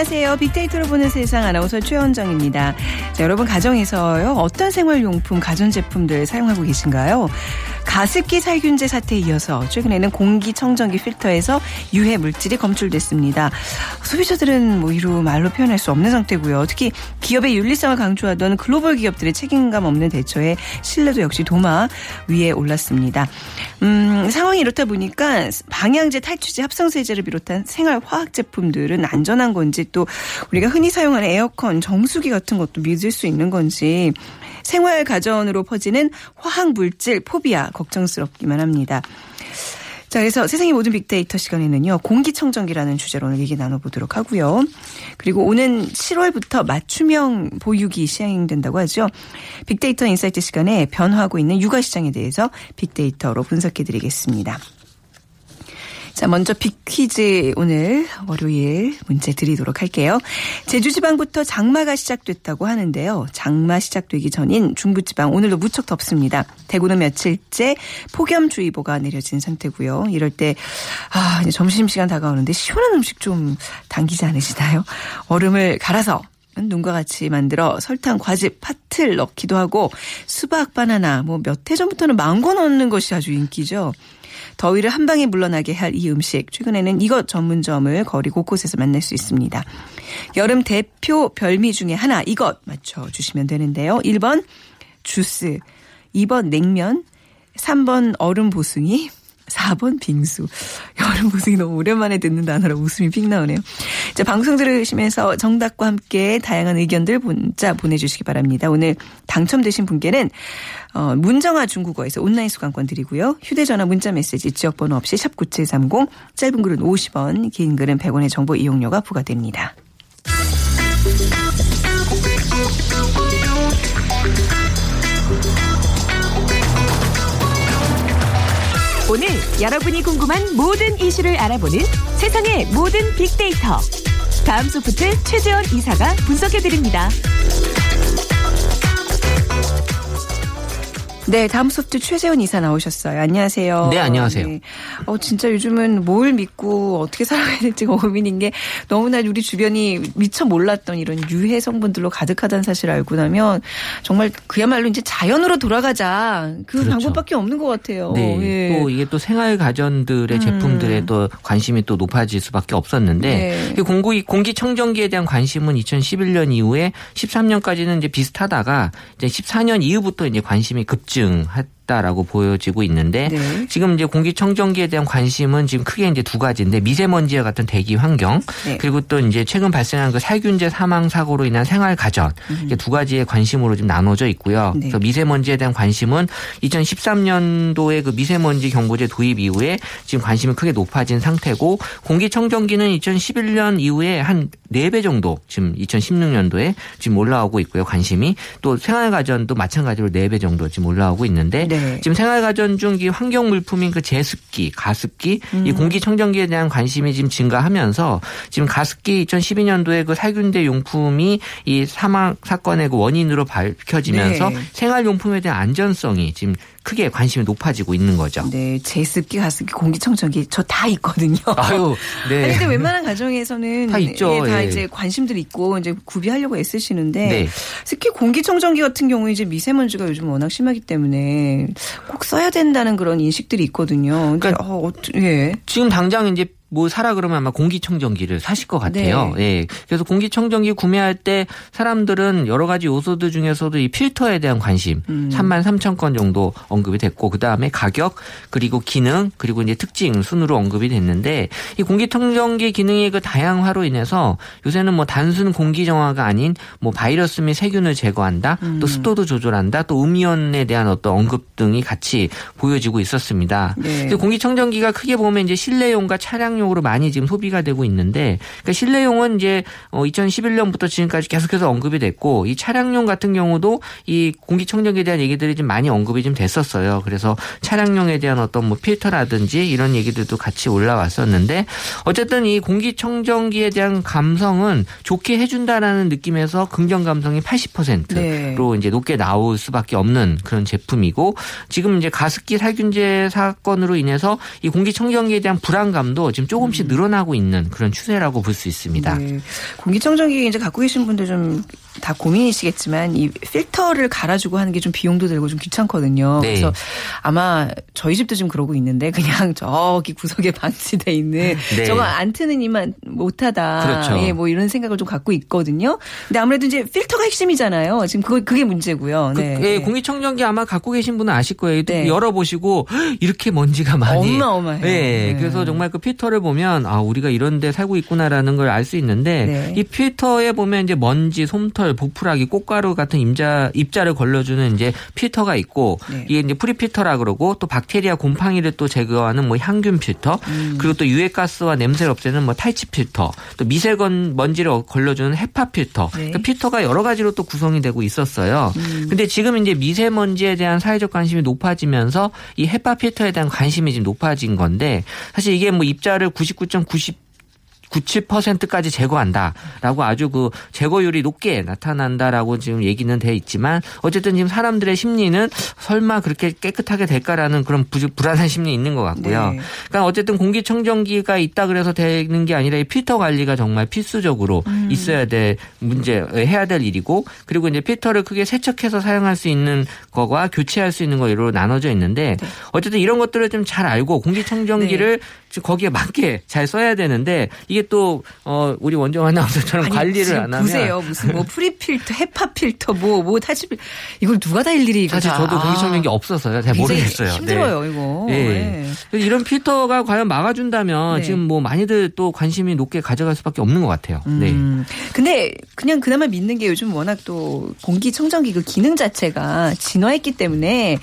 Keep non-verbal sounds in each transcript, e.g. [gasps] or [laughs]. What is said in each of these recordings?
안녕하세요. 빅데이터로 보는 세상 아나운서 최원정입니다. 자, 여러분 가정에서요. 어떤 생활용품, 가전제품들 사용하고 계신가요? 가습기 살균제 사태에 이어서 최근에는 공기청정기 필터에서 유해 물질이 검출됐습니다. 소비자들은 뭐 이루 말로 표현할 수 없는 상태고요. 특히 기업의 윤리성을 강조하던 글로벌 기업들의 책임감 없는 대처에 신뢰도 역시 도마 위에 올랐습니다. 음, 상황이 이렇다 보니까 방향제, 탈취제, 합성세제를 비롯한 생활화학 제품들은 안전한 건지 또 우리가 흔히 사용하는 에어컨, 정수기 같은 것도 믿을 수 있는 건지 생활 가전으로 퍼지는 화학 물질 포비아 걱정스럽기만 합니다. 자, 그래서 세상의 모든 빅데이터 시간에는요, 공기청정기라는 주제로 오늘 얘기 나눠보도록 하고요. 그리고 오는 7월부터 맞춤형 보육이 시행된다고 하죠. 빅데이터 insight 시간에 변화하고 있는 육아 시장에 대해서 빅데이터로 분석해드리겠습니다. 자, 먼저 빅퀴즈 오늘 월요일 문제 드리도록 할게요. 제주지방부터 장마가 시작됐다고 하는데요. 장마 시작되기 전인 중부지방 오늘도 무척 덥습니다. 대구는 며칠째 폭염주의보가 내려진 상태고요. 이럴 때, 아, 이제 점심시간 다가오는데 시원한 음식 좀 당기지 않으시나요? 얼음을 갈아서 눈과 같이 만들어 설탕, 과즙, 팥을 넣기도 하고 수박, 바나나, 뭐 몇 해 전부터는 망고 넣는 것이 아주 인기죠. 더위를 한 방에 물러나게 할 이 음식. 최근에는 이것 전문점을 거리 곳곳에서 만날 수 있습니다. 여름 대표 별미 중에 하나 이것 맞춰주시면 되는데요. 1번 주스, 2번 냉면, 3번 얼음 보숭이, 4번 빙수. [laughs] 여름 보숭이 너무 오랜만에 듣는 단어라 웃음이 픽 나오네요. 자, 방송 들으시면서 정답과 함께 다양한 의견들 문자 보내주시기 바랍니다. 오늘 당첨되신 분께는 어, 문정아 중국어에서 온라인 수강권 드리고요. 휴대전화 문자 메시지 지역번호 없이 샵9730 짧은 글은 50원 긴 글은 100원의 정보 이용료가 부과됩니다. 오늘 여러분이 궁금한 모든 이슈를 알아보는 세상의 모든 빅데이터. 다음 소프트 최재원 이사가 분석해드립니다. 네, 다음 소프트 최재원 이사 나오셨어요. 안녕하세요. 네, 안녕하세요. 어, 진짜 요즘은 뭘 믿고 어떻게 살아가야 될지가 [laughs] 고민인 게 너무나 우리 주변이 미처 몰랐던 이런 유해 성분들로 가득하다는 사실을 알고 나면 정말 그야말로 이제 자연으로 돌아가자. 그 그렇죠. 방법밖에 없는 것 같아요. 네. 예. 또 이게 또 생활 가전들의 음. 제품들에 또 관심이 또 높아질 수밖에 없었는데 네. 그 공기 공기청정기에 대한 관심은 2011년 이후에 13년까지는 이제 비슷하다가 이제 14년 이후부터 이제 관심이 급증 했다라고 보여지고 있는데 네. 지금 이제 공기청정기에 대한 관심은 지금 크게 이제 두 가지인데 미세먼지와 같은 대기 환경 네. 그리고 또 이제 최근 발생한 그 살균제 사망 사고로 인한 생활 가전 이게 두 가지의 관심으로 좀 나눠져 있고요. 네. 그래서 미세먼지에 대한 관심은 2013년도에 그 미세먼지 경보제 도입 이후에 지금 관심이 크게 높아진 상태고 공기청정기는 2011년 이후에 한 4배 정도 지금 2016년도에 지금 올라오고 있고요. 관심이 또 생활 가전도 마찬가지로 4배 정도 지금 올라오고 있는데 네. 지금 생활 가전 중 이 환경 물품인 그 제습기, 가습기, 이 공기청정기에 대한 관심이 지금 증가하면서 지금 가습기 2012년도에 그 살균제 용품이 이 사망 사건의 그 원인으로 밝혀지면서 네. 생활용품에 대한 안전성이 지금 크게 관심이 높아지고 있는 거죠. 네, 제습기, 가습기, 공기청정기 저 다 있거든요. 아유, 네. 아니, 근데 웬만한 가정에서는 다 있죠. 예, 다 예. 이제 관심들이 있고 이제 구비하려고 애쓰시는데 네. 특히 공기청정기 같은 경우에 이제 미세먼지가 요즘 워낙 심하기 때문에 꼭 써야 된다는 그런 인식들이 있거든요. 그러니까 그러니까 어, 어, 예. 지금 당장 이제 뭐 사라 그러면 아마 공기청정기를 사실 것 같아요. 네. 예. 그래서 공기청정기 구매할 때 사람들은 여러 가지 요소들 중에서도 이 필터에 대한 관심 음. 3만 3천 건 정도 언급이 됐고 그 다음에 가격 그리고 기능 그리고 이제 특징 순으로 언급이 됐는데 이 공기청정기 기능의 그 다양화로 인해서 요새는 뭐 단순 공기 정화가 아닌 뭐 바이러스 및 세균을 제거한다 음. 또 습도도 조절한다 또 음이온에 대한 어떤 언급 등이 같이 보여지고 있었습니다. 네. 공기청정기가 크게 보면 이제 실내용과 차량 용으로 많이 지금 소비가 되고 있는데 그러니까 실내용은 이제 2011년부터 지금까지 계속해서 언급이 됐고 이 차량용 같은 경우도 이 공기청정기에 대한 얘기들이 좀 많이 언급이 좀 됐었어요. 그래서 차량용에 대한 어떤 뭐 필터라든지 이런 얘기들도 같이 올라왔었는데 어쨌든 이 공기청정기에 대한 감성은 좋게 해준다라는 느낌에서 긍정 감성이 80%로 네. 이제 높게 나올 수밖에 없는 그런 제품이고 지금 이제 가습기 살균제 사건으로 인해서 이 공기청정기에 대한 불안감도 지금 조금씩 늘어나고 있는 그런 추세라고 볼 수 있습니다. 네. 공기청정기 이제 갖고 계신 분들 좀 다 고민이시겠지만 이 필터를 갈아주고 하는 게 좀 비용도 들고 좀 귀찮거든요. 네. 그래서 아마 저희 집도 지금 그러고 있는데 그냥 [laughs] 저기 구석에 방치돼 있는 네. 저거 안 트는 이만 못하다. 그렇죠. 예, 뭐 이런 생각을 좀 갖고 있거든요. 근데 아무래도 이제 필터가 핵심이잖아요. 지금 그거 그게 문제고요. 그, 네. 예, 공기청정기 아마 갖고 계신 분은 아실 거예요. 또 네. 열어보시고 헉, 이렇게 먼지가 많이. 어마어마해요. 예, 네. 그래서 정말 그 필터를 보면 아 우리가 이런데 살고 있구나라는 걸 알 수 있는데 네. 이 필터에 보면 이제 먼지, 솜털, 보푸라기, 꽃가루 같은 임자 입자를 걸러주는 이제 필터가 있고 네. 이게 이제 pre-filter라 그러고 또 박테리아 곰팡이를 또 제거하는 뭐 항균 필터 음. 그리고 또 유해가스와 냄새를 없애는 뭐 탈취 필터 또 미세건 먼지를 걸러주는 HEPA 필터 네. 그러니까 필터가 여러 가지로 또 구성이 되고 있었어요. 음. 근데 지금 이제 미세먼지에 대한 사회적 관심이 높아지면서 이 헤파 필터에 대한 관심이 지금 높아진 건데 사실 이게 뭐 입자를 99.90 97%까지 제거한다라고 아주 그 제거율이 높게 나타난다라고 지금 얘기는 돼 있지만 어쨌든 지금 사람들의 심리는 설마 그렇게 깨끗하게 될까라는 그런 부- 불안한 심리 있는 것 같고요. 네. 그러니까 어쨌든 공기청정기가 있다 그래서 되는 게 아니라 이 필터 관리가 정말 필수적으로 음. 있어야 될 문제 해야 될 일이고 그리고 이제 필터를 크게 세척해서 사용할 수 있는 거와 교체할 수 있는 거로 나눠져 있는데 네. 어쨌든 이런 것들을 좀 잘 알고 공기청정기를 좀 거기에 맞게 잘 써야 되는데 이게 또 어, 우리 원정 아나운서처럼 아니, 관리를 안 하면 보세요. 무슨 뭐 pre-filter, HEPA 필터, 뭐, 뭐 필터. 이걸 누가 다 일일이 사실 다. 저도 아, 공기청정기 없어서요. 잘 모르겠어요. 힘들어요, 이거. 네. 네. 그래서 이런 필터가 과연 막아준다면 네. 지금 뭐 많이들 또 관심이 높게 가져갈 수밖에 없는 것 같아요. 네. 음. 근데 그냥 그나마 믿는 게 요즘 워낙 또 공기청정기 그 기능 자체가 진화했기 때문에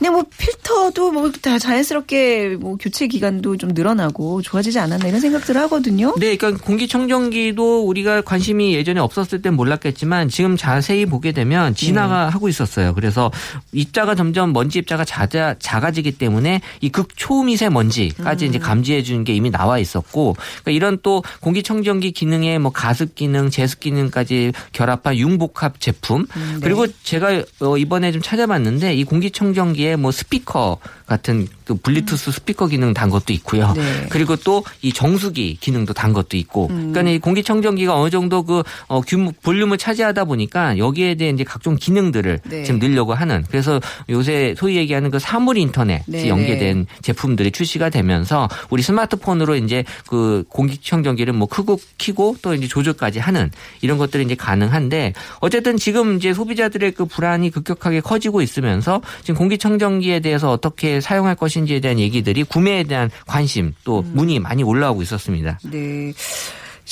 그냥 뭐 필터도 뭐 다 자연스럽게 뭐 교체 기간도 좀 늘어나고 좋아지지 않았나 이런 생각들을 하거든요. 네, 그러니까 공기청정기도 우리가 관심이 예전에 없었을 땐 몰랐겠지만 지금 자세히 보게 되면 진화가 네. 하고 있었어요. 그래서 입자가 점점 먼지 입자가 작아, 작아지기 때문에 이 극초미세 먼지까지 음. 이제 감지해 주는 게 이미 나와 있었고 그러니까 이런 또 공기청정기 기능에 뭐 가습 기능, 제습 기능까지 결합한 융복합 제품 음, 네. 그리고 제가 어, 이번에 좀 찾아봤는데 이 공기청정기에 뭐 스피커 같은 또 블루투스 스피커 기능 단 것도 있고요. 네. 그리고 또 이 정수기 기능도 단 것도 있고. 그러니까 이 공기청정기가 어느 정도 그 어, 규모 볼륨을 차지하다 보니까 여기에 대한 이제 각종 기능들을 네. 지금 늘려고 하는. 그래서 요새 소위 얘기하는 그 사물 인터넷이 네, 연계된 제품들이 출시가 되면서 우리 스마트폰으로 이제 그 공기청정기를 뭐 크고 키고 또 이제 조절까지 하는 이런 것들이 이제 가능한데 어쨌든 지금 이제 소비자들의 그 불안이 급격하게 커지고 있으면서 지금 공기청정기에 대해서 어떻게 사용할 것인지 에 대한 얘기들이 구매에 대한 관심 또 음. 문의 많이 올라오고 있었습니다. 네.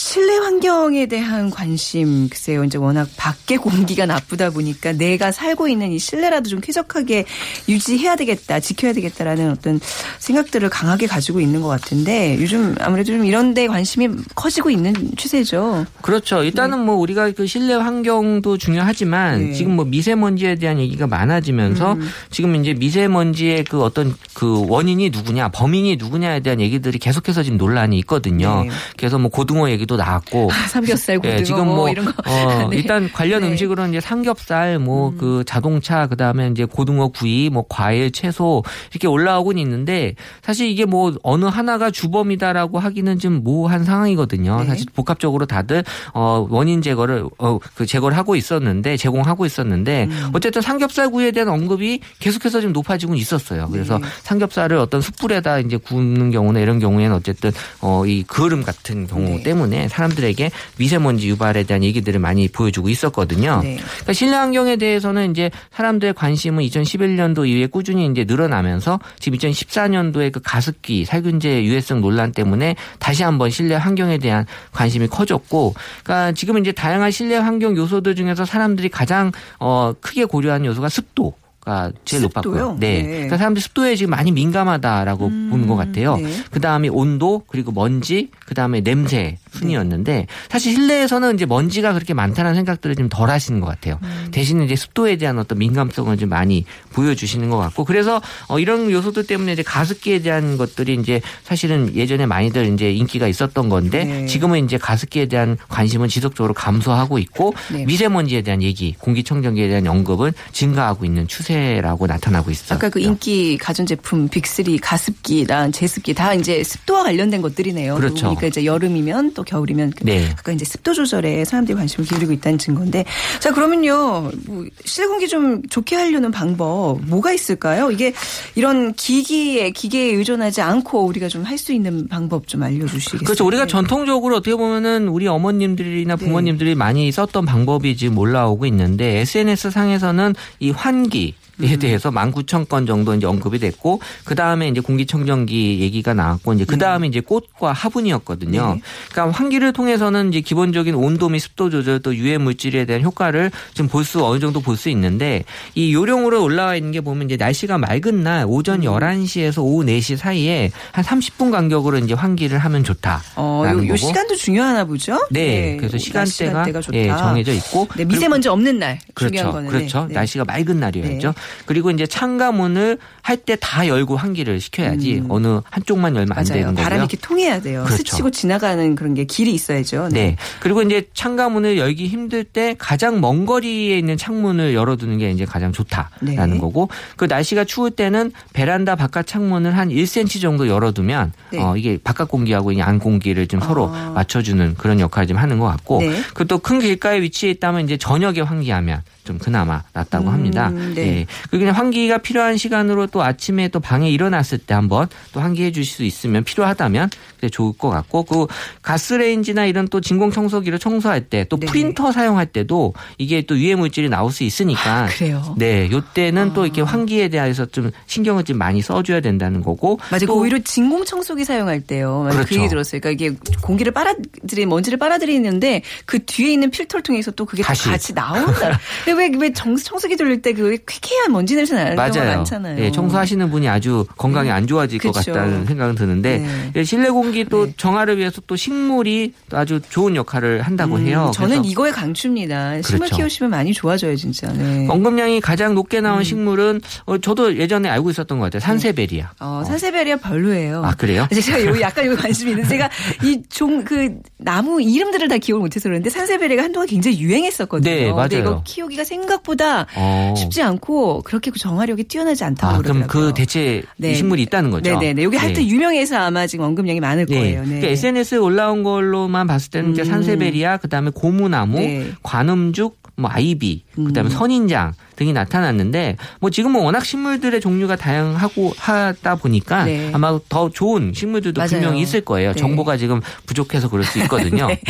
실내 환경에 대한 관심, 글쎄요, 이제 워낙 밖에 공기가 나쁘다 보니까 내가 살고 있는 이 실내라도 좀 쾌적하게 유지해야 되겠다, 지켜야 되겠다라는 어떤 생각들을 강하게 가지고 있는 것 같은데 요즘 아무래도 좀 이런 데 관심이 커지고 있는 추세죠. 그렇죠. 일단은 뭐 우리가 그 실내 환경도 중요하지만 네. 지금 뭐 미세먼지에 대한 얘기가 많아지면서 음. 지금 이제 미세먼지의 그 어떤 그 원인이 누구냐, 범인이 누구냐에 대한 얘기들이 계속해서 지금 논란이 있거든요. 네. 그래서 뭐 고등어 얘기 도 얘기도 나왔고 삼겹살, 고등어 예, 지금 뭐 뭐 이런 거. 어, 네. 일단 관련 네. 음. 음식으로는 이제 삼겹살, 뭐그 자동차, 그다음에 이제 고등어 구이, 뭐 과일, 채소 이렇게 올라오고는 있는데 사실 이게 뭐 어느 하나가 주범이다라고 하기는 좀 모호한 상황이거든요. 네. 사실 복합적으로 다들 어 원인 제거를 어 그 제거를 하고 있었는데 제공하고 있었는데 음. 어쨌든 삼겹살 구이에 대한 언급이 계속해서 좀 높아지고 있었어요. 그래서 네. 삼겹살을 어떤 숯불에다 이제 굽는 경우나 이런 경우에는 어쨌든 어이 그을음 같은 경우 네. 때문에 사람들에게 미세먼지 유발에 대한 얘기들을 많이 보여주고 있었거든요. 네. 그러니까 실내 환경에 대해서는 이제 사람들의 관심은 2011년도 이후에 꾸준히 이제 늘어나면서 지금 2014년도에 그 가습기 살균제 유해성 논란 때문에 다시 한번 실내 환경에 대한 관심이 커졌고, 그러니까 지금 이제 다양한 실내 환경 요소들 중에서 사람들이 가장 어 크게 고려하는 요소가 습도. 가 제일 습도요? 높았고요. 네. 네. 그러니까 사람들이 습도에 지금 많이 민감하다라고 보는 것 같아요. 네. 그 다음에 온도, 그리고 먼지, 그 다음에 냄새 순이었는데 사실 실내에서는 이제 먼지가 그렇게 많다는 생각들을 좀 덜 하시는 것 같아요. 음. 대신 이제 습도에 대한 어떤 민감성을 좀 많이 보여주시는 것 같고 그래서 어 이런 요소들 때문에 이제 가습기에 대한 것들이 이제 사실은 예전에 많이들 이제 인기가 있었던 건데 네. 지금은 이제 가습기에 대한 관심은 지속적으로 감소하고 있고 네. 미세먼지에 대한 얘기, 공기청정기에 대한 언급은 증가하고 있는 추세라고 나타나고 있어요. 아까 그 인기 가전제품 빅3 가습기랑 제습기 다 이제 습도와 관련된 것들이네요. 그렇죠. 그러니까 이제 여름이면 또 겨울이면 네. 아까 이제 습도 조절에 사람들이 관심을 기울이고 있다는 증거인데 자 그러면요 뭐 실내 공기 좀 좋게 하려는 방법 뭐가 있을까요? 이게 이런 기기에 기계에 의존하지 않고 우리가 좀 할 수 있는 방법 좀 알려주시겠어요? 그렇죠. 우리가 네. 전통적으로 어떻게 보면은 우리 어머님들이나 부모님들이 많이 썼던 방법이 지금 올라오고 있는데 SNS 상에서는 이 환기 에 음. 대해서 19,000건 정도 이제 언급이 됐고 그 다음에 이제 공기청정기 얘기가 나왔고 이제 그 다음에 이제 꽃과 화분이었거든요. 네. 그러니까 환기를 통해서는 이제 기본적인 온도 및 습도 조절 또 유해 물질에 대한 효과를 좀 볼 수 어느 정도 볼 수 있는데 이 요령으로 올라와 있는 게 보면 이제 날씨가 맑은 날 음. 오전 11시에서 오후 4시 사이에 한 30분 간격으로 이제 환기를 하면 좋다. 어, 요, 요. 시간도 중요하나 보죠? 네, 그래서 낮 시간대가. 예, 정해져 있고 네, 미세먼지 없는 날 중요한 그렇죠. 거는 그렇죠. 네. 날씨가 맑은 날이었죠. 네. 그리고 이제 창가문을 할 때 다 열고 환기를 시켜야지 어느 한쪽만 열면 안 음. 맞아요. 되는 거고요. 바람이 이렇게 통해야 돼요. 그렇죠. 스치고 지나가는 그런 게 길이 있어야죠. 네. 그리고 이제 창가문을 열기 힘들 때 가장 먼 거리에 있는 창문을 열어두는 게 이제 가장 좋다라는 네. 거고 그 날씨가 추울 때는 베란다 바깥 창문을 한 1cm 정도 열어두면 네. 어 이게 바깥 공기하고 이 안 공기를 좀 서로 아. 맞춰주는 그런 역할을 좀 하는 것 같고 네. 그또 큰 길가에 위치해 있다면 이제 저녁에 환기하면 좀 그나마 낫다고 음, 합니다. 네. 예. 그냥 환기가 필요한 시간으로 또 아침에 또 방에 일어났을 때 한번 또 환기해 주실 수 있으면 필요하다면 그게 좋을 것 같고 그 가스레인지나 이런 또 진공 청소기를 청소할 때또 네. 프린터 사용할 때도 이게 또 유해 물질이 나올 수 있으니까 그래요. 네, 요때는 또 아. 이렇게 환기에 대해서 좀 신경을 좀 많이 써줘야 된다는 거고 맞아요. 또그 오히려 진공 청소기 사용할 때요. 그 그렇죠. 얘기 들었어요. 그러니까 이게 공기를 빨아들이 먼지를 빨아들이는데 그 뒤에 있는 필터를 통해서 또 그게 또 다시. 같이 나온다. [laughs] 근데 왜왜 청소기 돌릴 때 그 퀴퀴한 먼지 냄새 나는 경우가 맞아요. 많잖아요. 예, 청소하시는 분이 아주 건강이 안 좋아질 것 그쵸. 같다는 생각은 드는데 네. 예, 실내 공기 또 네. 정화를 위해서 또 식물이 또 아주 좋은 역할을 한다고 음, 해요. 저는 이거에 강추입니다. 식물 그렇죠. 키우시면 많이 좋아져요, 진짜. 네. 언급량이 가장 높게 나온 식물은 어, 저도 예전에 알고 있었던 것 같아요. 산세베리아. 어, 산세베리아 별로예요. 아 그래요? 제가 여기 약간 여기 관심이 있는데 제가 이 종 그 나무 이름들을 다 기억을 못해서 그런데 산세베리아가 한동안 굉장히 유행했었거든요. 네, 근데 이거 맞아요. 키우기가 생각보다 어. 쉽지 않고 그렇게 그 정화력이 뛰어나지 않다고 아, 그럼 그러더라고요. 그 대체 네. 이 식물이 있다는 거죠? 네네네. 여기 하여튼 유명해서 아마 지금 언급량이 많을 네. 거예요. 네. 그러니까 SNS에 올라온 걸로만 봤을 때는 음. 산세베리아, 그다음에 고무나무, 네. 관음죽, 뭐 아이비, 그다음에 음. 선인장 등이 나타났는데 뭐 지금은 워낙 식물들의 종류가 다양하고 하다 보니까 네. 아마 더 좋은 식물들도 맞아요. 분명히 있을 거예요. 네. 정보가 지금 부족해서 그럴 수 있거든요. [laughs] 네.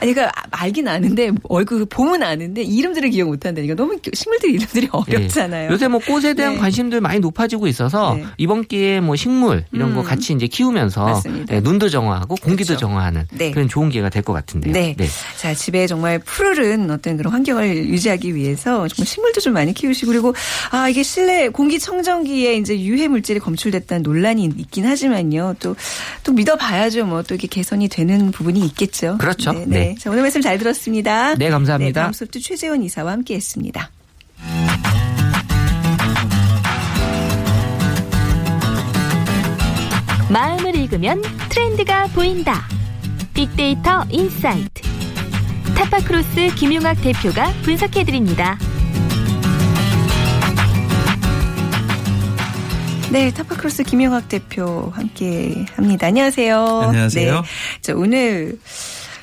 아니, 그러니까 알긴 아는데 얼굴 보면 아는데 이름들을 기억 못 한다니까 너무 식물들 이름들이 [laughs] 어렵잖아요. 예. 요새 뭐 꽃에 대한 네. 관심들 많이 높아지고 있어서 네. 이번 기회에 뭐 식물 이런 거 음. 같이 이제 키우면서 눈도 정화하고 공기도 그렇죠. 정화하는 네. 그런 좋은 기회가 될 것 같은데요. 네. 자, 집에 정말 푸르른 어떤 그런 환경을 유지하기 위해서 정말 식물도 좀 많이 키우시고 그리고 아, 이게 실내 공기청정기에 이제 유해 물질이 검출됐다는 논란이 있긴 하지만요. 또, 또 믿어봐야죠. 뭐 또 이게 개선이 되는 부분이 있겠죠. 그렇죠. 네. 네. 자, 오늘 말씀 잘 들었습니다. 네, 감사합니다. 네, 다음 수업도 최재원 이사와 함께 했습니다. 마음을 읽으면 트렌드가 보인다. 빅데이터 insight. 타파크로스 김용학 대표가 분석해드립니다. 네, 타파크로스 김용학 대표 함께 합니다. 안녕하세요. 안녕하세요. 네. 자, 오늘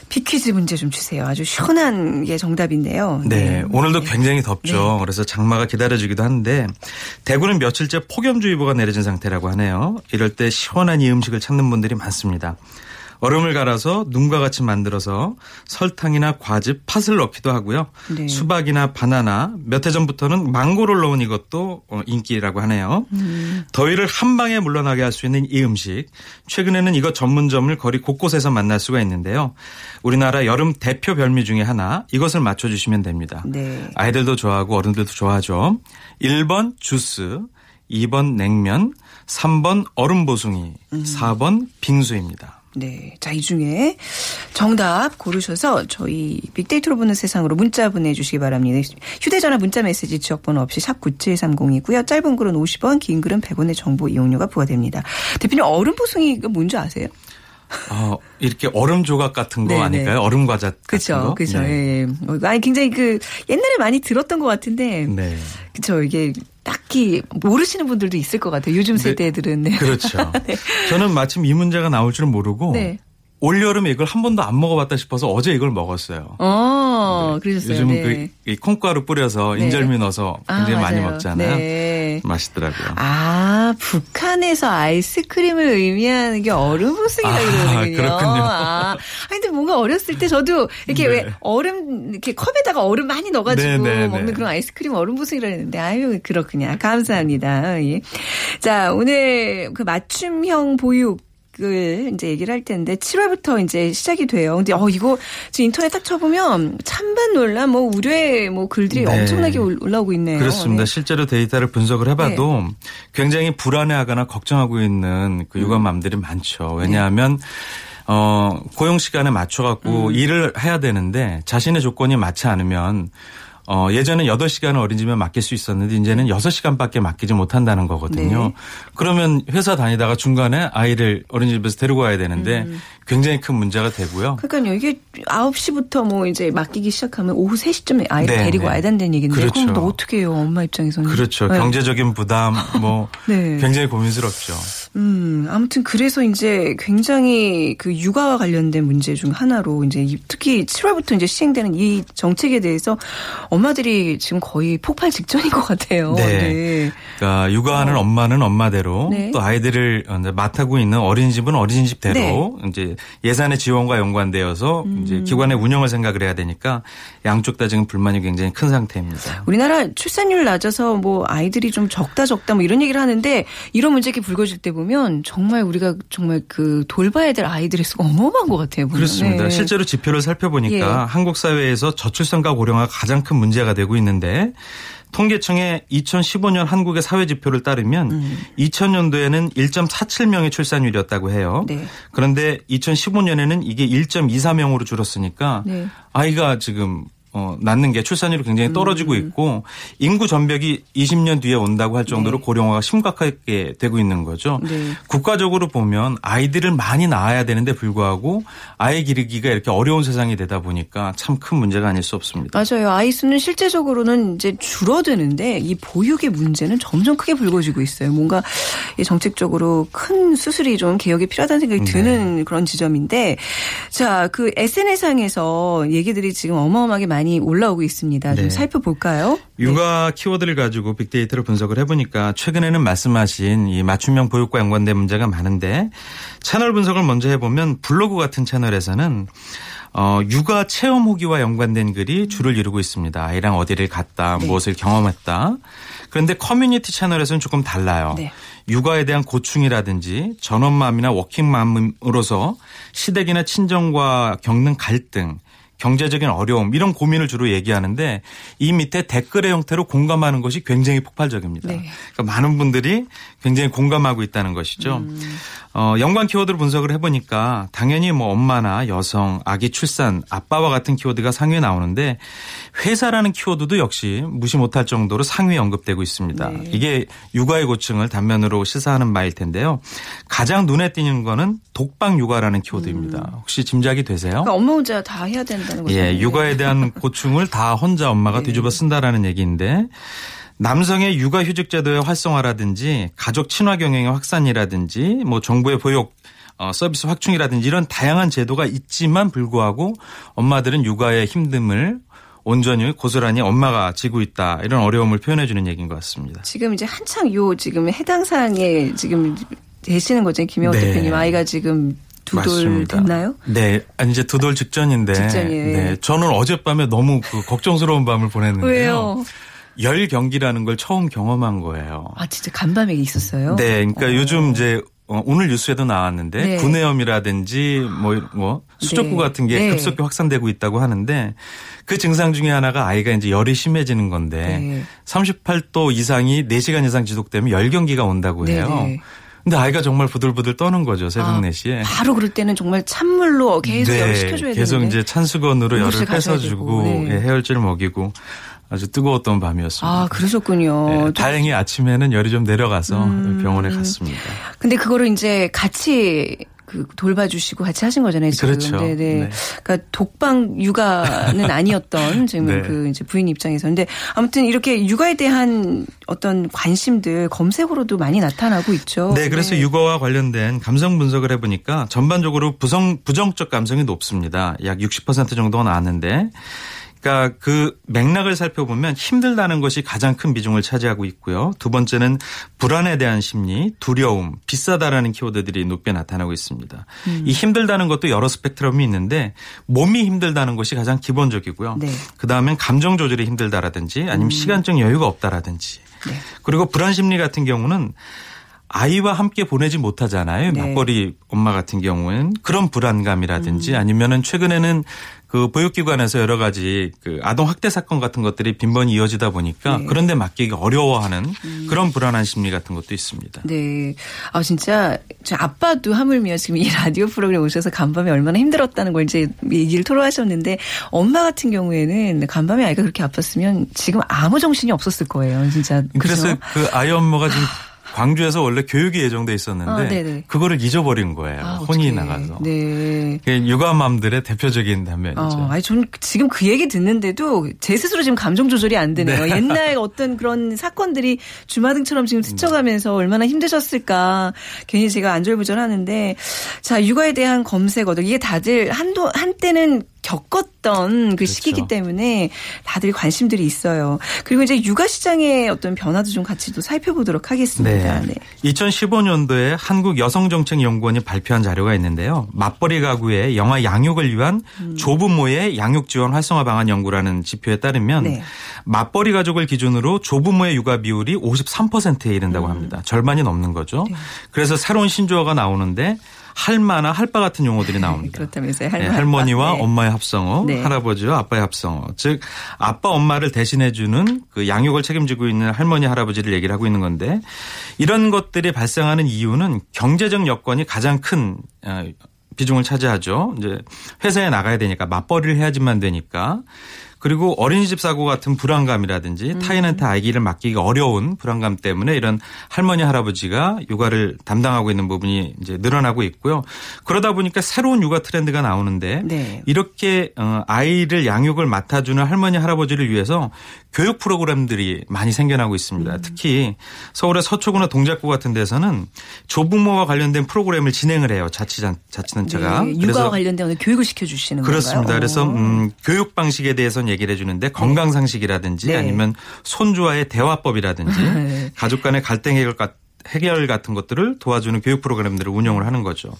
빅퀴즈 문제 좀 주세요. 아주 시원한 게 정답인데요. 네, 오늘도 굉장히 덥죠. 그래서 장마가 기다려지기도 한데 대구는 며칠째 폭염주의보가 내려진 상태라고 하네요. 이럴 때 시원한 이 음식을 찾는 분들이 많습니다. 얼음을 갈아서 눈과 같이 만들어서 설탕이나 과즙, 팥을 넣기도 하고요. 네. 수박이나 바나나, 몇 해 전부터는 망고를 넣은 이것도 어, 인기라고 하네요. 더위를 한 방에 물러나게 할 수 있는 이 음식. 최근에는 이것 전문점을 거리 곳곳에서 만날 수가 있는데요. 우리나라 여름 대표 별미 중에 하나 이것을 맞춰 주시면 됩니다. 네. 아이들도 좋아하고 어른들도 좋아하죠. 1번 주스, 2번 냉면, 3번 얼음 보숭이, 4번 빙수입니다. 네. 자, 이 중에 정답 고르셔서 저희 빅데이터로 보는 세상으로 문자 보내주시기 바랍니다. 휴대전화 문자 메시지 지역번호 없이 샵 9730이고요. 짧은 글은 50원, 긴 글은 100원의 정보 이용료가 부과됩니다. 대표님 얼음 보숭이가 뭔지 아세요? 어, 이렇게 얼음 조각 같은 거 네, 아닐까요? 얼음 과자 같은 그죠, 거. 그죠. 네. 예. 어, 아니 굉장히 그 옛날에 많이 들었던 것 같은데, 네. 그죠. 이게 딱히 모르시는 분들도 있을 것 같아요. 요즘 세대들은. 네. 그렇죠. [laughs] 저는 마침 이 문제가 나올 줄은 모르고 네. 올여름에 이걸 한 번도 안 먹어봤다 싶어서 어제 이걸 먹었어요. 어, 그러셨어요. 요즘 네. 그, 이 콩가루 뿌려서 네. 인절미 넣어서 굉장히 아, 많이. 먹잖아요. 네. 맛있더라고요. 아, 북한에서 아이스크림을 의미하는 게 얼음 보숭이라 아, 그러는군요. 그렇군요. 아, 근데 뭔가 어렸을 때 저도 이렇게 네. 왜 얼음, 이렇게 컵에다가 얼음 많이 넣어가지고 네, 네, 먹는 네. 그런 아이스크림 얼음 보숭이라 했는데, 아유, 그렇군요. 감사합니다. 예. 자, 오늘 그 맞춤형 보육 을 이제 얘기를 할 텐데 7월부터 이제 시작이 돼요. 근데 어 이거 지금 인터넷 딱 쳐보면 찬반 논란 뭐 우려의 뭐 글들이 네. 엄청나게 올- 올라오고 있네요. 그렇습니다. 네. 실제로 데이터를 분석을 해봐도 굉장히 불안해하거나 걱정하고 있는 그 음. 육아맘들이 많죠. 왜냐하면 어, 고용 시간에 맞춰갖고 음. 일을 해야 되는데 자신의 조건이 맞지 않으면 어, 예전에 8시간을 어린이집에 맡길 수 있었는데 이제는 6시간밖에 맡기지 못한다는 거거든요. 네. 그러면 회사 다니다가 중간에 아이를 어린이집에서 데리고 와야 되는데 음. 굉장히 큰 문제가 되고요. 그러니까요. 이게 9시부터 뭐 이제 맡기기 시작하면 오후 3시쯤에 아이를 네, 데리고 네. 와야 된다는 얘기인데 그렇죠. 그럼 또 어떻게 해요? 엄마 입장에서는. 그렇죠. 네. 경제적인 부담 뭐 [laughs] 네. 굉장히 고민스럽죠. 음, 아무튼 그래서 이제 굉장히 그 육아와 관련된 문제 중 하나로 이제 이- 특히 7월부터 이제 시행되는 이 정책에 대해서 엄마들이 지금 거의 폭발 직전인 것 같아요. 네. 그러니까 육아하는 엄마는 엄마대로 어. 네. 또 아이들을 맡아고 있는 어린이집은 어린이집대로 이제 예산의 지원과 연관되어서 음. 이제 기관의 운영을 생각을 해야 되니까 양쪽 다 지금 불만이 굉장히 큰 상태입니다. 우리나라 출산율 낮아서 뭐 아이들이 좀 적다 적다 뭐 이런 얘기를 하는데 이런 문제 이렇게 불거질 때 보면 정말 우리가 정말 그 돌봐야 될 아이들의 수가 어마어마한 것 같아요. 보면. 그렇습니다. 네. 실제로 지표를 살펴보니까 예. 한국 사회에서 저출산과 고령화가 가장 큰 문제 가 되고 있는데 통계청의 2015년 한국의 사회 지표를 따르면 음. 2000년도에는 1.47명의 출산율이었다고 해요. 네. 그런데 2015년에는 이게 1.24명으로 줄었으니까 네. 아이가 지금 어, 낳는 게 출산율이 굉장히 떨어지고 음. 있고 인구 전벽이 20년 뒤에 온다고 할 정도로 고령화가 심각하게 되고 있는 거죠. 네. 국가적으로 보면 아이들을 많이 낳아야 되는데 불구하고 아이 기르기가 이렇게 어려운 세상이 되다 보니까 참 큰 문제가 아닐 수 없습니다. 맞아요. 아이 수는 실제적으로는 이제 줄어드는데 이 보육의 문제는 점점 크게 불거지고 있어요. 뭔가 이 정책적으로 큰 수술이 좀 개혁이 필요하다는 생각이 네. 드는 그런 지점인데 자, 그 SNS상에서 얘기들이 지금 어마어마하게 많이 올라오고 있습니다. 좀 네. 살펴볼까요? 육아 키워드를 가지고 빅데이터를 분석을 해보니까 최근에는 말씀하신 이 맞춤형 보육과 연관된 문제가 많은데 채널 분석을 먼저 해보면 블로그 같은 채널에서는 어, 육아 체험 후기와 연관된 글이 주를 이루고 있습니다. 아이랑 어디를 갔다, 네. 무엇을 경험했다. 그런데 커뮤니티 채널에서는 조금 달라요. 네. 육아에 대한 고충이라든지 전업맘이나 워킹맘으로서 시댁이나 친정과 겪는 갈등, 경제적인 어려움 이런 고민을 주로 얘기하는데 이 밑에 댓글의 형태로 공감하는 것이 굉장히 폭발적입니다. 네. 그러니까 많은 분들이 굉장히 공감하고 있다는 것이죠. 어, 연관 키워드를 분석을 해보니까 당연히 뭐 엄마나 여성, 아기 출산, 아빠와 같은 키워드가 상위에 나오는데 회사라는 키워드도 역시 무시 못할 정도로 상위에 언급되고 있습니다. 네. 이게 육아의 고충을 단면으로 시사하는 바일 텐데요. 가장 눈에 띄는 거는 독방 육아라는 키워드입니다. 혹시 짐작이 되세요? 그러니까 엄마 혼자 다 해야 된다는 거죠. 예, 육아에 대한 고충을 다 혼자 엄마가 네. 뒤집어 쓴다라는 얘기인데 남성의 육아휴직 제도의 활성화라든지 가족 친화 경영의 확산이라든지 뭐 정부의 보육 어, 서비스 확충이라든지 이런 다양한 제도가 있지만 불구하고 엄마들은 육아의 힘듦을 온전히 고스란히 엄마가 지고 있다 이런 어려움을 표현해 주는 얘기인 것 같습니다. 지금 이제 한창 요 지금 해당 사항에 지금 되시는 거죠. 김영호 네. 대표님 아이가 지금 두돌 맞습니다. 됐나요? 네, 아니 이제 두 돌 직전인데, 직전이에요. 네, 저는 어젯밤에 너무 그 걱정스러운 밤을 보냈는데요. 왜요? 열 경기라는 걸 처음 경험한 거예요. 아 진짜 간밤에 있었어요? 네, 그러니까 요즘 이제 어, 오늘 뉴스에도 나왔는데 네. 구내염이라든지 뭐, 뭐 [gasps] 수족구 네. 같은 게 네. 급속히 확산되고 있다고 하는데 그 증상 중에 하나가 아이가 이제 열이 심해지는 건데 네. 38도 이상이 4시간 이상 지속되면 열 경기가 온다고 해요. 네네. 근데 아이가 정말 부들부들 떠는 거죠 새벽 아, 4시에. 바로 그럴 때는 정말 찬물로 계속 네. 계속 되는데. 이제 찬수건으로 열을 되고, 네. 예, 해열제를 먹이고 아주 뜨거웠던 밤이었습니다. 아 그러셨군요. 네, 좀- 다행히 아침에는 열이 좀 내려가서 음. 병원에 갔습니다. 근데 그거를 이제 같이 그 돌봐주시고 같이 하신 거잖아요. 지금. 그렇죠. 네네. 네. 그러니까 독방 육아는 [laughs] 아니었던 지금 네. 그 이제 부인 입장에서. 근데 아무튼 이렇게 육아에 대한 어떤 관심들 검색으로도 많이 나타나고 있죠. 네, 그래서 육아와 관련된 감성 분석을 해보니까 전반적으로 부성, 부정적 감성이 높습니다. 약 60% 정도가 나왔는데. 그러니까 그 맥락을 살펴보면 힘들다는 것이 가장 큰 비중을 차지하고 있고요. 두 번째는 불안에 대한 심리, 두려움, 비싸다라는 키워드들이 높게 나타나고 있습니다. 음. 이 힘들다는 것도 여러 스펙트럼이 있는데 몸이 힘들다는 것이 가장 기본적이고요. 네. 그 다음엔 감정 조절이 힘들다라든지 아니면 시간적 여유가 없다라든지 네. 그리고 불안 심리 같은 경우는 아이와 함께 보내지 못하잖아요. 네. 맞벌이 엄마 같은 경우는 그런 불안감이라든지 음. 아니면은 최근에는 그 보육기관에서 여러 가지 그 아동 학대 사건 같은 것들이 빈번히 이어지다 보니까 네. 음. 그런데 맡기기 어려워하는 그런 불안한 심리 같은 것도 있습니다. 네. 아, 진짜, 저 아빠도 하물며 지금 이 라디오 프로그램 오셔서 간밤에 얼마나 힘들었다는 걸 이제 얘기를 토로하셨는데, 엄마 같은 경우에는 간밤에 아이가 그렇게 아팠으면 지금 아무 정신이 없었을 거예요, 진짜. 그래서 그죠? 그 아이 엄마가 지금 광주에서 원래 교육이 예정돼 아, 있었는데 네네. 그거를 잊어버린 거예요. 아, 혼이. 나가서. 네. 그게 육아맘들의 대표적인 단면이죠. 어, 아니, 저는 지금 그 얘기 듣는데도 제 스스로 지금 감정 조절이 안 되네요. 옛날 어떤 그런 사건들이 주마등처럼 지금 스쳐가면서 얼마나 힘드셨을까. 괜히 제가 안절부절 하는데. 자, 육아에 대한 검색 어도 이게 다들 한도, 한때는 겪었던 그 시기이기 때문에 다들 관심들이 있어요. 그리고 이제 육아 시장의 어떤 변화도 좀 같이 또 살펴보도록 하겠습니다. 네. 2015년도에 한국 여성정책연구원이 발표한 자료가 있는데요. 맞벌이 가구의 영아 양육을 위한 음. 조부모의 양육 지원 활성화 방안 연구라는 지표에 따르면 네. 맞벌이 가족을 기준으로 조부모의 육아 비율이 53%에 음. 이른다고 합니다. 절반이 넘는 거죠. 네. 그래서 새로운 신조어가 나오는데 할마나 할바 같은 용어들이 나옵니다. 그렇다면서요. 네, 할머니. 할머니와 네. 엄마의 합성어, 네. 할아버지와 아빠의 합성어. 즉 아빠 엄마를 대신해 주는 그 양육을 책임지고 있는 할머니 할아버지를 얘기를 하고 있는 건데 이런 것들이 발생하는 이유는 경제적 여건이 가장 큰 어, 비중을 차지하죠. 이제 회사에 나가야 되니까 맞벌이를 해야지만 되니까. 그리고 어린이집 사고 같은 불안감이라든지 음. 타인한테 아기를 맡기기 어려운 불안감 때문에 이런 할머니 할아버지가 육아를 담당하고 있는 부분이 이제 늘어나고 있고요. 그러다 보니까 새로운 육아 트렌드가 나오는데 네. 이렇게 어, 아이를 양육을 맡아주는 할머니 할아버지를 위해서 교육 프로그램들이 많이 생겨나고 있습니다. 음. 특히 서울의 서초구나 동작구 같은 데서는 조부모와 관련된 프로그램을 진행을 해요. 자치자, 자치단체가. 네, 육아와 관련된 교육을 시켜주시는 그렇습니다. 건가요? 그래서 어. 음, 교육 방식에 대해서는 얘기를 해주는데 건강 상식이라든지 네. 아니면 손주와의 대화법이라든지 네. 가족 간의 갈등 해결 가- 해결 같은 것들을 도와주는 교육 프로그램들을 운영을 하는 거죠.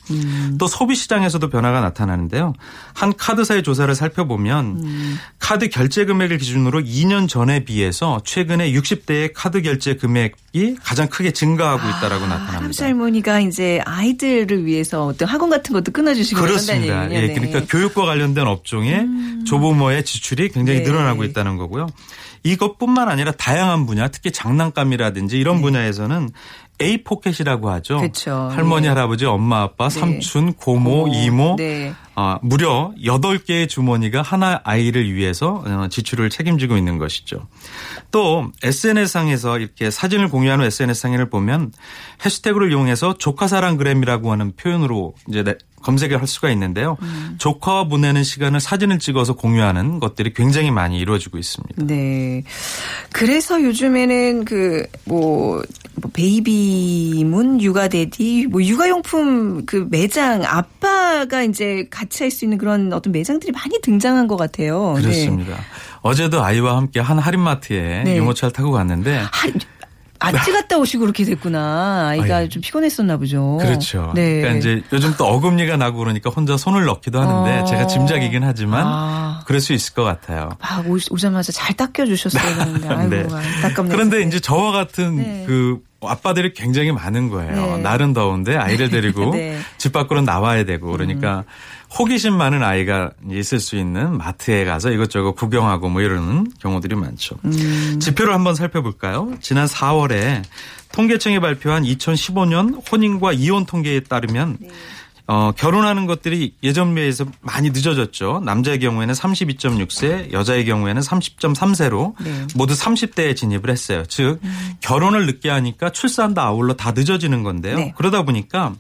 또 소비 시장에서도 변화가 나타나는데요. 한 카드사의 조사를 살펴보면 카드 결제 금액을 기준으로 2년 전에 비해서 최근에 60대의 카드 결제 금액이 가장 크게 증가하고 있다라고 할아버지 나타납니다. 할머니가 이제 아이들을 위해서 어떤 학원 같은 것도 끊어주시고 그렇습니다. 예, 얘기군요. 네. 그러니까 교육과 관련된 업종에 조부모의 지출이 굉장히 네. 늘어나고 있다는 거고요. 이것뿐만 아니라 다양한 분야, 특히 장난감이라든지 이런 분야에서는 A 포켓이라고 하죠. 네. 그쵸. 할머니, 예. 할아버지, 엄마, 아빠, 네. 삼촌, 고모, 고모. 이모, 네. 아, 무려 8개의 주머니가 하나 아이를 위해서 어, 지출을 책임지고 있는 것이죠. 또 SNS상에서 이렇게 사진을 공유하는 SNS상을 보면 해시태그를 이용해서 조카사랑그램이라고 하는 표현으로 이제 내- 검색을 할 수가 있는데요. 음. 조카와 보내는 시간을 사진을 찍어서 공유하는 것들이 굉장히 많이 이루어지고 있습니다. 네. 그래서 요즘에는 그, 뭐, 뭐 baby moon, 육아 daddy, 뭐, 육아용품 그 매장, 아빠가 이제 같이 할 수 있는 그런 어떤 매장들이 많이 등장한 것 같아요. 네. 그렇습니다. 어제도 아이와 함께 한 할인마트에 네. 유모차를 타고 갔는데 하, 아찌 갔다 오시고 그렇게 됐구나. 아이가 아유. 좀 피곤했었나 보죠. 그렇죠. 네. 그러니까 이제 요즘 또 어금니가 나고 그러니까 혼자 손을 넣기도 하는데 어. 제가 짐작이긴 하지만 아. 그럴 수 있을 것 같아요. 아, 오, 오자마자 잘 닦여주셨어야 되는데. [laughs] 아이고, 네. 안타깝네요. 그런데 이제 저와 같은 네. 그 아빠들이 굉장히 많은 거예요. 네. 날은 더운데 아이를 데리고 [laughs] 네. 집 밖으로 나와야 되고 그러니까 호기심 많은 아이가 있을 수 있는 마트에 가서 이것저것 구경하고 뭐 이러는 경우들이 많죠. 음. 지표를 한번 살펴볼까요? 지난 4월에 통계청이 발표한 2015년 혼인과 이혼 통계에 따르면 네. 어, 결혼하는 것들이 예전에 비해서 많이 늦어졌죠. 남자의 경우에는 32.6세, 여자의 경우에는 30.3세로 네. 모두 30대에 진입을 했어요. 즉 결혼을 늦게 하니까 출산도 아울러 다 늦어지는 건데요. 네. 그러다 보니까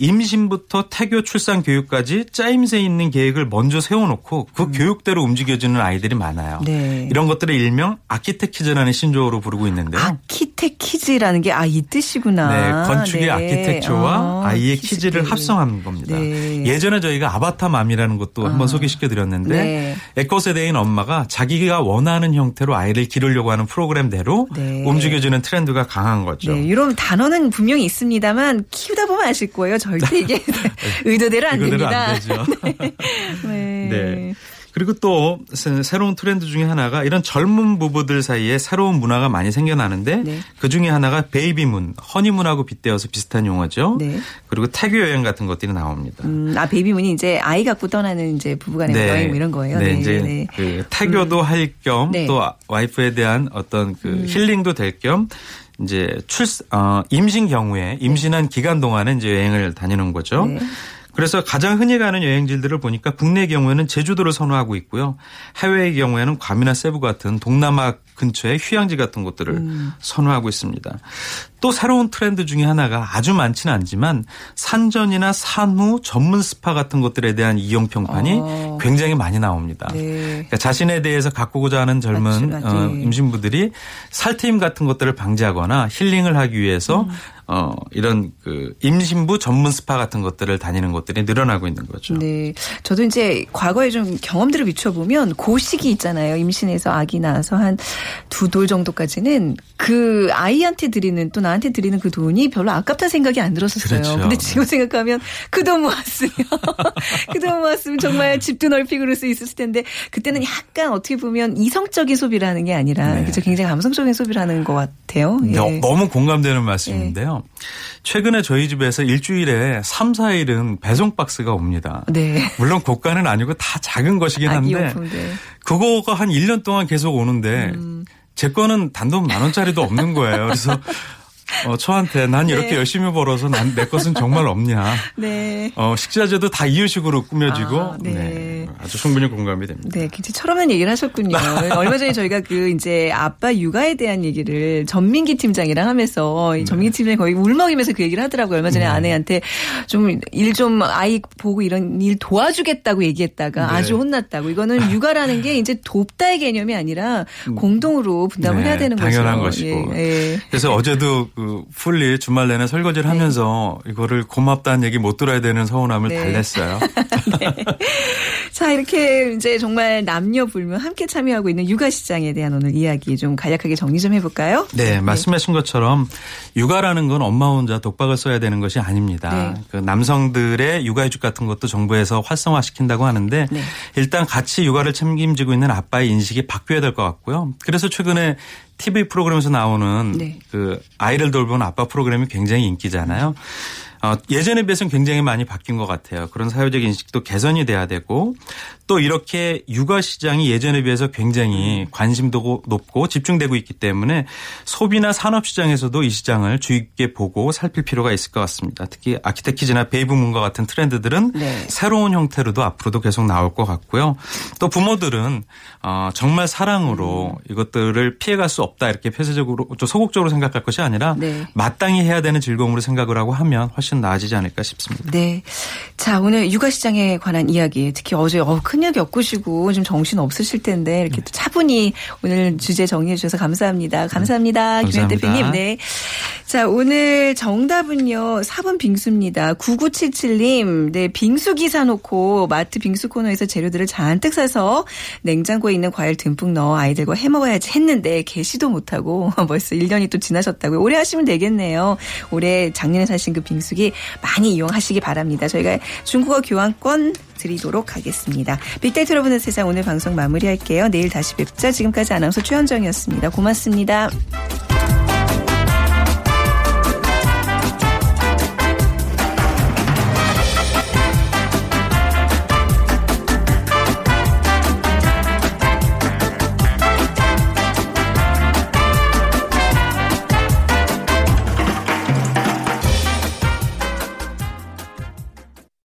임신부터 태교 출산 교육까지 짜임새 있는 계획을 먼저 세워놓고 그 교육대로 움직여지는 아이들이 많아요. 음. 네. 이런 것들을 일명 archi-tec kids라는 신조어로 부르고 있는데요. archi-tec kids라는 게 아 이 뜻이구나. 네, 건축의 네. 아키텍처와 어, 아이의 kids kids를. 합성한 겁니다. 네. 예전에 저희가 아바타 mom이라는 것도 한번 소개시켜 드렸는데 네. 에코세대인 엄마가 자기가 원하는 형태로 아이를 기르려고 하는 프로그램대로 네. 움직여주는 트렌드가 강한 거죠. 네, 이런 단어는 분명히 있습니다만 키우다 보면 아실 거예요. 절대 이게 [laughs] 의도대로 안 이거대로 됩니다. 안 되죠. [laughs] 네. 네. 그리고 또 새- 새로운 트렌드 중에 하나가 이런 젊은 부부들 사이에 새로운 문화가 많이 생겨나는데 네. 그 중에 하나가 베이비문, 허니문하고 빗대어서 비슷한 용어죠. 네. 그리고 태교 여행 같은 것들이 나옵니다. 음, 아 베이비문이 이제 아이 갖고 떠나는 이제 부부간의 여행 뭐 이런 거예요. 네, 이제 네. 그 태교도 할겸 네. 음. 또 와이프에 대한 어떤 그 힐링도 될 겸 이제 출 어, 임신 경우에 임신한 기간 동안에 이제 여행을 다니는 거죠. 네. 그래서 가장 흔히 가는 여행지들을 보니까 국내 경우에는 제주도를 선호하고 있고요. 해외의 경우에는 괌이나 세부 같은 동남아 근처의 휴양지 같은 곳들을 음. 선호하고 있습니다. 또 새로운 트렌드 중에 하나가 아주 많지는 않지만 산전이나 산후 전문 스파 같은 것들에 대한 이용 평판이 어. 굉장히 많이 나옵니다. 네. 그러니까 자신에 대해서 가꾸고자 하는 젊은. 어, 임신부들이 살트임 같은 것들을 방지하거나 힐링을 하기 위해서 음. 어, 이런 그 임신부 전문 스파 같은 것들을 다니는 것들이 늘어나고 있는 거죠. 네. 저도 이제 과거에 좀 경험들을 비춰보면 그 시기 있잖아요. 임신해서 아기 낳아서 한두 돌 정도까지는 그 아이한테 드리는 또 나한테 드리는 그 돈이 별로 아깝다는 생각이 안 들었었어요. 그렇죠. 근데 지금 생각하면 그 돈 모았으면 [laughs] 그 돈 모았으면 정말 집도 넓히 그럴 수 있었을 텐데 그때는 약간 어떻게 보면 이성적인 소비라는 게 아니라 네. 그죠 굉장히 감성적인 소비라는 것 같아요. 예. 너- 너무 공감되는 말씀인데요. 최근에 저희 집에서 일주일에 3, 4일은 배송 박스가 옵니다. 네. 물론 고가는 아니고 다 작은 것이긴 아기 한데. 그거가 한 1년 동안 계속 오는데 음. 제 거는 단돈 만 원짜리도 없는 거예요. 그래서 어, 저한테 난 이렇게 네. 열심히 벌어서 난 내 것은 정말 없냐. [laughs] 네. 어, 식자재도 다 이유식으로 꾸며지고 아, 네. 네, 아주 충분히 공감이 됩니다. 네, 굉장히 철없는 얘기를 하셨군요. [laughs] 얼마 전에 저희가 그 이제 아빠 육아에 대한 얘기를 전민기 팀장이랑 하면서 네. 이 전민기 팀장이 거의 울먹이면서 그 얘기를 하더라고요. 얼마 전에 아내한테 좀 일 좀 아이 보고 이런 일 도와주겠다고 얘기했다가 네. 아주 혼났다고. 이거는 [laughs] 육아라는 게 이제 돕다의 개념이 아니라 공동으로 분담을 네, 해야 되는 당연한 거죠. 것이고. 예, 예. 그래서 어제도 그 풀리 주말 내내 설거지를 하면서 이거를 고맙다는 얘기 못 들어야 되는 서운함을 네. 달랬어요. [laughs] 네. 자, 이렇게 이제 정말 남녀 불문 함께 참여하고 있는 육아 시장에 대한 오늘 이야기 좀 간략하게 정리 좀 해볼까요? 네, 말씀하신 것처럼 육아라는 건 엄마 혼자 독박을 써야 되는 것이 아닙니다. 네. 그 남성들의 육아휴직 같은 것도 정부에서 활성화시킨다고 하는데 네. 일단 같이 육아를 책임지고 있는 아빠의 인식이 바뀌어야 될 것 같고요. 그래서 최근에 TV 프로그램에서 나오는 네. 그 아이를 돌보는 아빠 프로그램이 굉장히 인기잖아요. 어, 예전에 비해서는 굉장히 많이 바뀐 것 같아요. 그런 사회적 인식도 개선이 돼야 되고 또 이렇게 육아 시장이 예전에 비해서 굉장히 관심도 높고 집중되고 있기 때문에 소비나 산업 시장에서도 이 시장을 주의 깊게 보고 살필 필요가 있을 것 같습니다. 특히 아키테키즈나 베이브문과 같은 트렌드들은 네. 새로운 형태로도 앞으로도 계속 나올 것 같고요. 또 부모들은 어, 정말 사랑으로 음. 이것들을 피해갈 수 없다 이렇게 폐쇄적으로 좀 소극적으로 생각할 것이 아니라 네. 마땅히 해야 되는 즐거움으로 생각을 하고 하면 훨씬 나아지지 않을까 싶습니다. 네. 자, 오늘 육아 시장에 관한 이야기, 특히 어제 어, 큰일 겪으시고 좀 정신 없으실 텐데 이렇게 또 차분히 오늘 주제 정리해 주셔서 감사합니다. 감사합니다. 김현 감사합니다. 대표님. 네. 자, 오늘 정답은요. 4번 빙수입니다. 9977님. 네, 빙수기 사놓고 마트 빙수 코너에서 재료들을 잔뜩 사서 냉장고에 있는 과일 듬뿍 넣어 아이들과 해 먹어야지 했는데 개시도 못하고 [laughs] 벌써 1년이 또 지나셨다고요. 올해 하시면 되겠네요. 올해 작년에 사신 그 빙수기 많이 이용하시기 바랍니다. 저희가 중국어 교환권 드리도록 하겠습니다. 빅데이터로 보는 세상 오늘 방송 마무리할게요. 내일 다시 뵙죠. 지금까지 아나운서 최현정이었습니다. 고맙습니다.